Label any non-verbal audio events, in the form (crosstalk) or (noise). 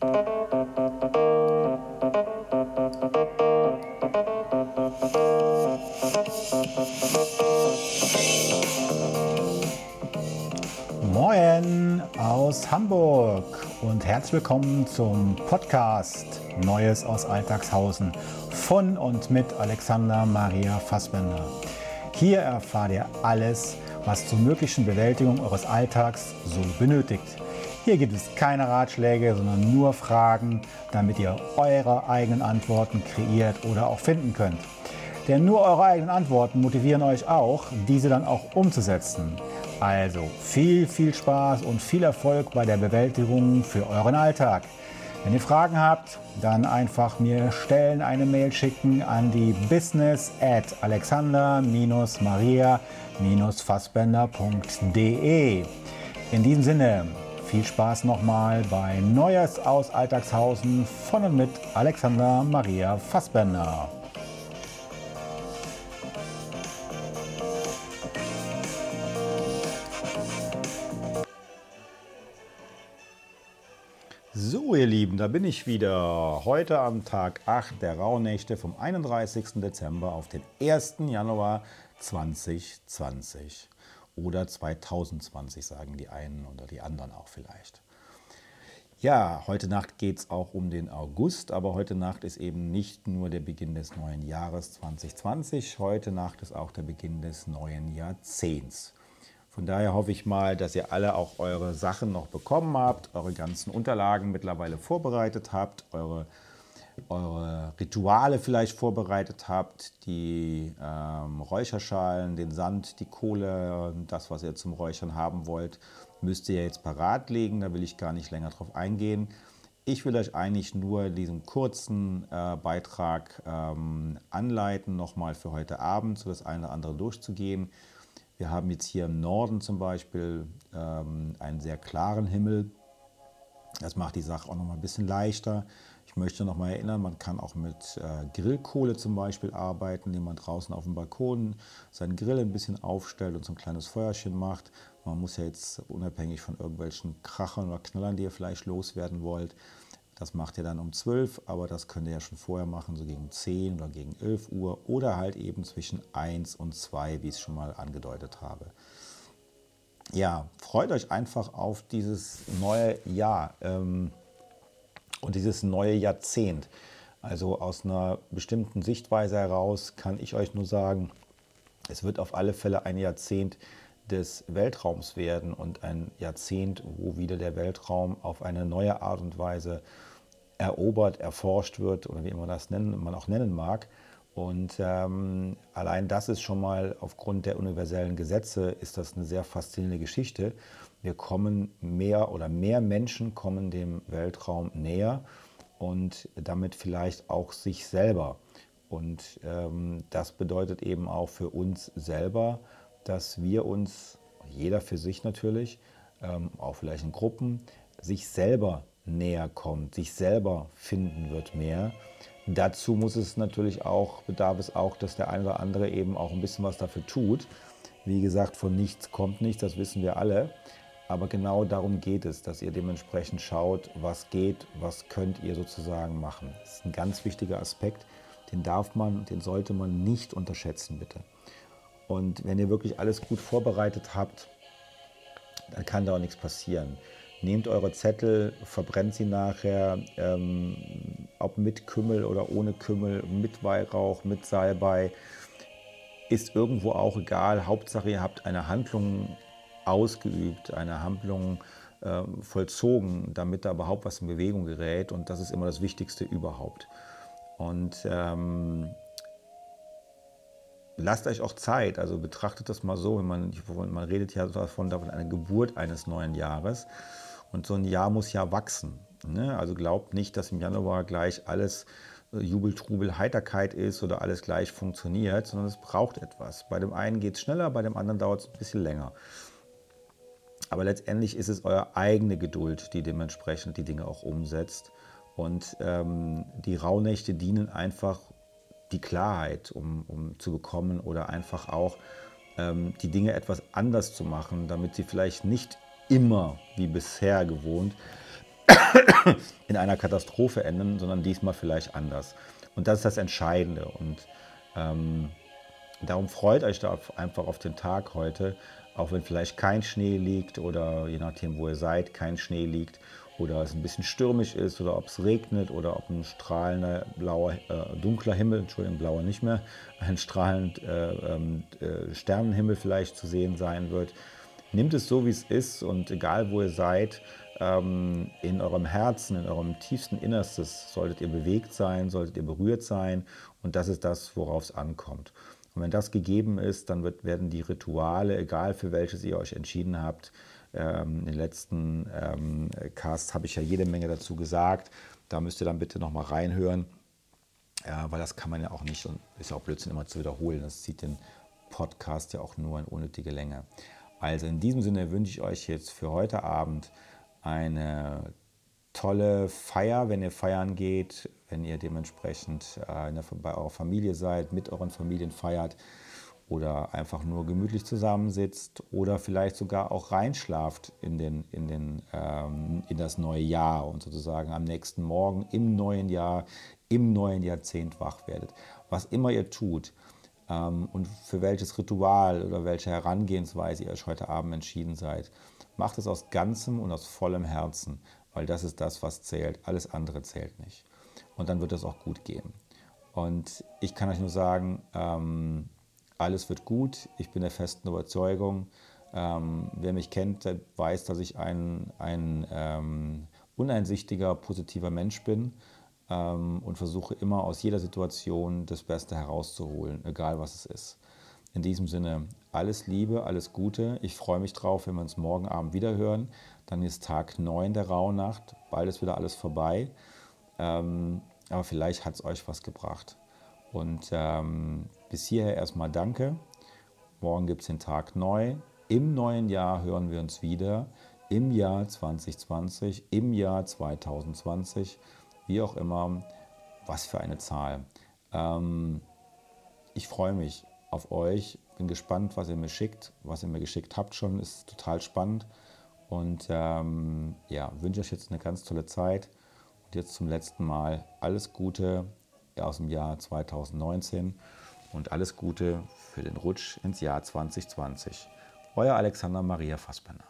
Moin aus Hamburg und herzlich willkommen zum Podcast Neues aus Alltagshausen von und mit Alexander Maria Fassbender. Hier erfahrt ihr alles, was zur möglichen Bewältigung eures Alltags so benötigt. Hier gibt es keine Ratschläge, sondern nur Fragen, damit ihr eure eigenen Antworten kreiert oder auch finden könnt. Denn nur eure eigenen Antworten motivieren euch auch, diese dann auch umzusetzen. Also viel, viel Spaß und viel Erfolg bei der Bewältigung für euren Alltag. Wenn ihr Fragen habt, dann einfach mir stellen, eine Mail schicken an die business at alexander-maria-fassbender.de. In diesem Sinne, viel Spaß nochmal bei Neues aus Alltagshausen von und mit Alexander Maria Fassbender. So, ihr Lieben, da bin ich wieder. Heute am Tag 8 der Rauhnächte vom 31. Dezember auf den 1. Januar 2020. Oder 2020 sagen die einen oder die anderen auch vielleicht. Ja, heute Nacht geht es auch um den August, aber heute Nacht ist eben nicht nur der Beginn des neuen Jahres 2020, heute Nacht ist auch der Beginn des neuen Jahrzehnts. Von daher hoffe ich mal, dass ihr alle auch eure Sachen noch bekommen habt, eure ganzen Unterlagen mittlerweile vorbereitet habt, eure, eure Rituale vielleicht vorbereitet habt, die ähm, Räucherschalen, den Sand, die Kohle, das, was ihr zum Räuchern haben wollt, müsst ihr jetzt parat legen. Da will ich gar nicht länger drauf eingehen. Ich will euch eigentlich nur diesen kurzen äh, Beitrag ähm, anleiten, nochmal für heute Abend, so das eine oder andere durchzugehen wir haben jetzt hier im Norden zum Beispiel ähm, einen sehr klaren Himmel. Das macht die Sache auch noch mal ein bisschen leichter. Ich möchte noch mal erinnern, man kann auch mit äh, Grillkohle zum Beispiel arbeiten, indem man draußen auf dem Balkon seinen Grill ein bisschen aufstellt und so ein kleines Feuerchen macht. Man muss ja jetzt unabhängig von irgendwelchen Krachern oder Knallern, die ihr vielleicht loswerden wollt, das macht ihr dann um 12, aber das könnt ihr ja schon vorher machen, so gegen 10 oder gegen 11 Uhr oder halt eben zwischen 1 und 2, wie ich es schon mal angedeutet habe. Ja, freut euch einfach auf dieses neue Jahr ähm, und dieses neue Jahrzehnt. Also aus einer bestimmten Sichtweise heraus kann ich euch nur sagen, es wird auf alle Fälle ein Jahrzehnt des Weltraums werden und ein Jahrzehnt, wo wieder der Weltraum auf eine neue Art und Weise erobert, erforscht wird oder wie immer das nennen, man auch nennen mag. Und ähm, allein das ist schon mal aufgrund der universellen Gesetze ist das eine sehr faszinierende Geschichte. Wir kommen mehr oder mehr Menschen kommen dem Weltraum näher und damit vielleicht auch sich selber. Und ähm, das bedeutet eben auch für uns selber, dass wir uns, jeder für sich natürlich, ähm, auch vielleicht in Gruppen, sich selber näher kommt, sich selber finden wird mehr. Dazu muss es natürlich auch, bedarf es auch, dass der eine oder andere eben auch ein bisschen was dafür tut. Wie gesagt, von nichts kommt nichts, das wissen wir alle. Aber genau darum geht es, dass ihr dementsprechend schaut, was geht, was könnt ihr sozusagen machen. Das ist ein ganz wichtiger Aspekt, den darf man, den sollte man nicht unterschätzen, bitte. Und wenn ihr wirklich alles gut vorbereitet habt, dann kann da auch nichts passieren. Nehmt eure Zettel, verbrennt sie nachher, ähm, ob mit Kümmel oder ohne Kümmel, mit Weihrauch, mit Salbei. Ist irgendwo auch egal. Hauptsache, ihr habt eine Handlung ausgeübt, eine Handlung äh, vollzogen, damit da überhaupt was in Bewegung gerät. Und das ist immer das Wichtigste überhaupt. Und ähm, lasst euch auch Zeit. Also betrachtet das mal so, wenn man, man redet ja davon, davon eine Geburt eines neuen Jahres. Und so ein Jahr muss ja wachsen. Ne? Also glaubt nicht, dass im Januar gleich alles äh, Jubel, Trubel, Heiterkeit ist oder alles gleich funktioniert, sondern es braucht etwas. Bei dem einen geht es schneller, bei dem anderen dauert es ein bisschen länger. Aber letztendlich ist es eure eigene Geduld, die dementsprechend die Dinge auch umsetzt. Und ähm, die Rauhnächte dienen einfach die Klarheit, um, um zu bekommen oder einfach auch ähm, die Dinge etwas anders zu machen, damit sie vielleicht nicht immer wie bisher gewohnt (coughs) in einer Katastrophe enden, sondern diesmal vielleicht anders. Und das ist das Entscheidende. Und ähm, darum freut euch da einfach auf den Tag heute, auch wenn vielleicht kein Schnee liegt oder je nachdem, wo ihr seid, kein Schnee liegt oder es ein bisschen stürmisch ist oder ob es regnet oder ob ein strahlender blauer, äh, dunkler Himmel, Entschuldigung, blauer nicht mehr, (laughs) ein strahlend äh, ähm, äh, Sternenhimmel vielleicht zu sehen sein wird. Nimmt es so, wie es ist und egal, wo ihr seid, ähm, in eurem Herzen, in eurem tiefsten Innerstes solltet ihr bewegt sein, solltet ihr berührt sein und das ist das, worauf es ankommt. Und wenn das gegeben ist, dann wird, werden die Rituale, egal für welches ihr euch entschieden habt, ähm, in den letzten ähm, Casts habe ich ja jede Menge dazu gesagt. Da müsst ihr dann bitte nochmal reinhören, ja, weil das kann man ja auch nicht und ist ja auch Blödsinn immer zu wiederholen. Das zieht den Podcast ja auch nur in unnötige Länge. Also in diesem Sinne wünsche ich euch jetzt für heute Abend eine tolle Feier, wenn ihr feiern geht, wenn ihr dementsprechend äh, bei eurer Familie seid, mit euren Familien feiert oder einfach nur gemütlich zusammensitzt oder vielleicht sogar auch reinschlaft in, den, in, den, ähm, in das neue Jahr und sozusagen am nächsten Morgen im neuen Jahr, im neuen Jahrzehnt wach werdet. Was immer ihr tut und für welches Ritual oder welche Herangehensweise ihr euch heute Abend entschieden seid, macht es aus ganzem und aus vollem Herzen, weil das ist das, was zählt. Alles andere zählt nicht. Und dann wird es auch gut gehen. Und ich kann euch nur sagen, ähm, alles wird gut. Ich bin der festen Überzeugung. Ähm, wer mich kennt, der weiß, dass ich ein, ein ähm, uneinsichtiger, positiver Mensch bin ähm, und versuche immer aus jeder Situation das Beste herauszuholen, egal was es ist. In diesem Sinne, alles Liebe, alles Gute. Ich freue mich drauf, wenn wir uns morgen Abend wieder hören. Dann ist Tag 9 der Rauhnacht. Bald ist wieder alles vorbei. Ähm, aber vielleicht hat es euch was gebracht. Und ähm, bis hierher erstmal danke. Morgen gibt es den Tag neu. Im neuen Jahr hören wir uns wieder. Im Jahr 2020, im Jahr 2020, wie auch immer. Was für eine Zahl. Ähm, ich freue mich auf euch. Bin gespannt, was ihr mir schickt. Was ihr mir geschickt habt schon, ist total spannend. Und ähm, ja, wünsche euch jetzt eine ganz tolle Zeit. Und jetzt zum letzten Mal alles Gute aus dem Jahr 2019 und alles Gute für den Rutsch ins Jahr 2020. Euer Alexander Maria Fassbender.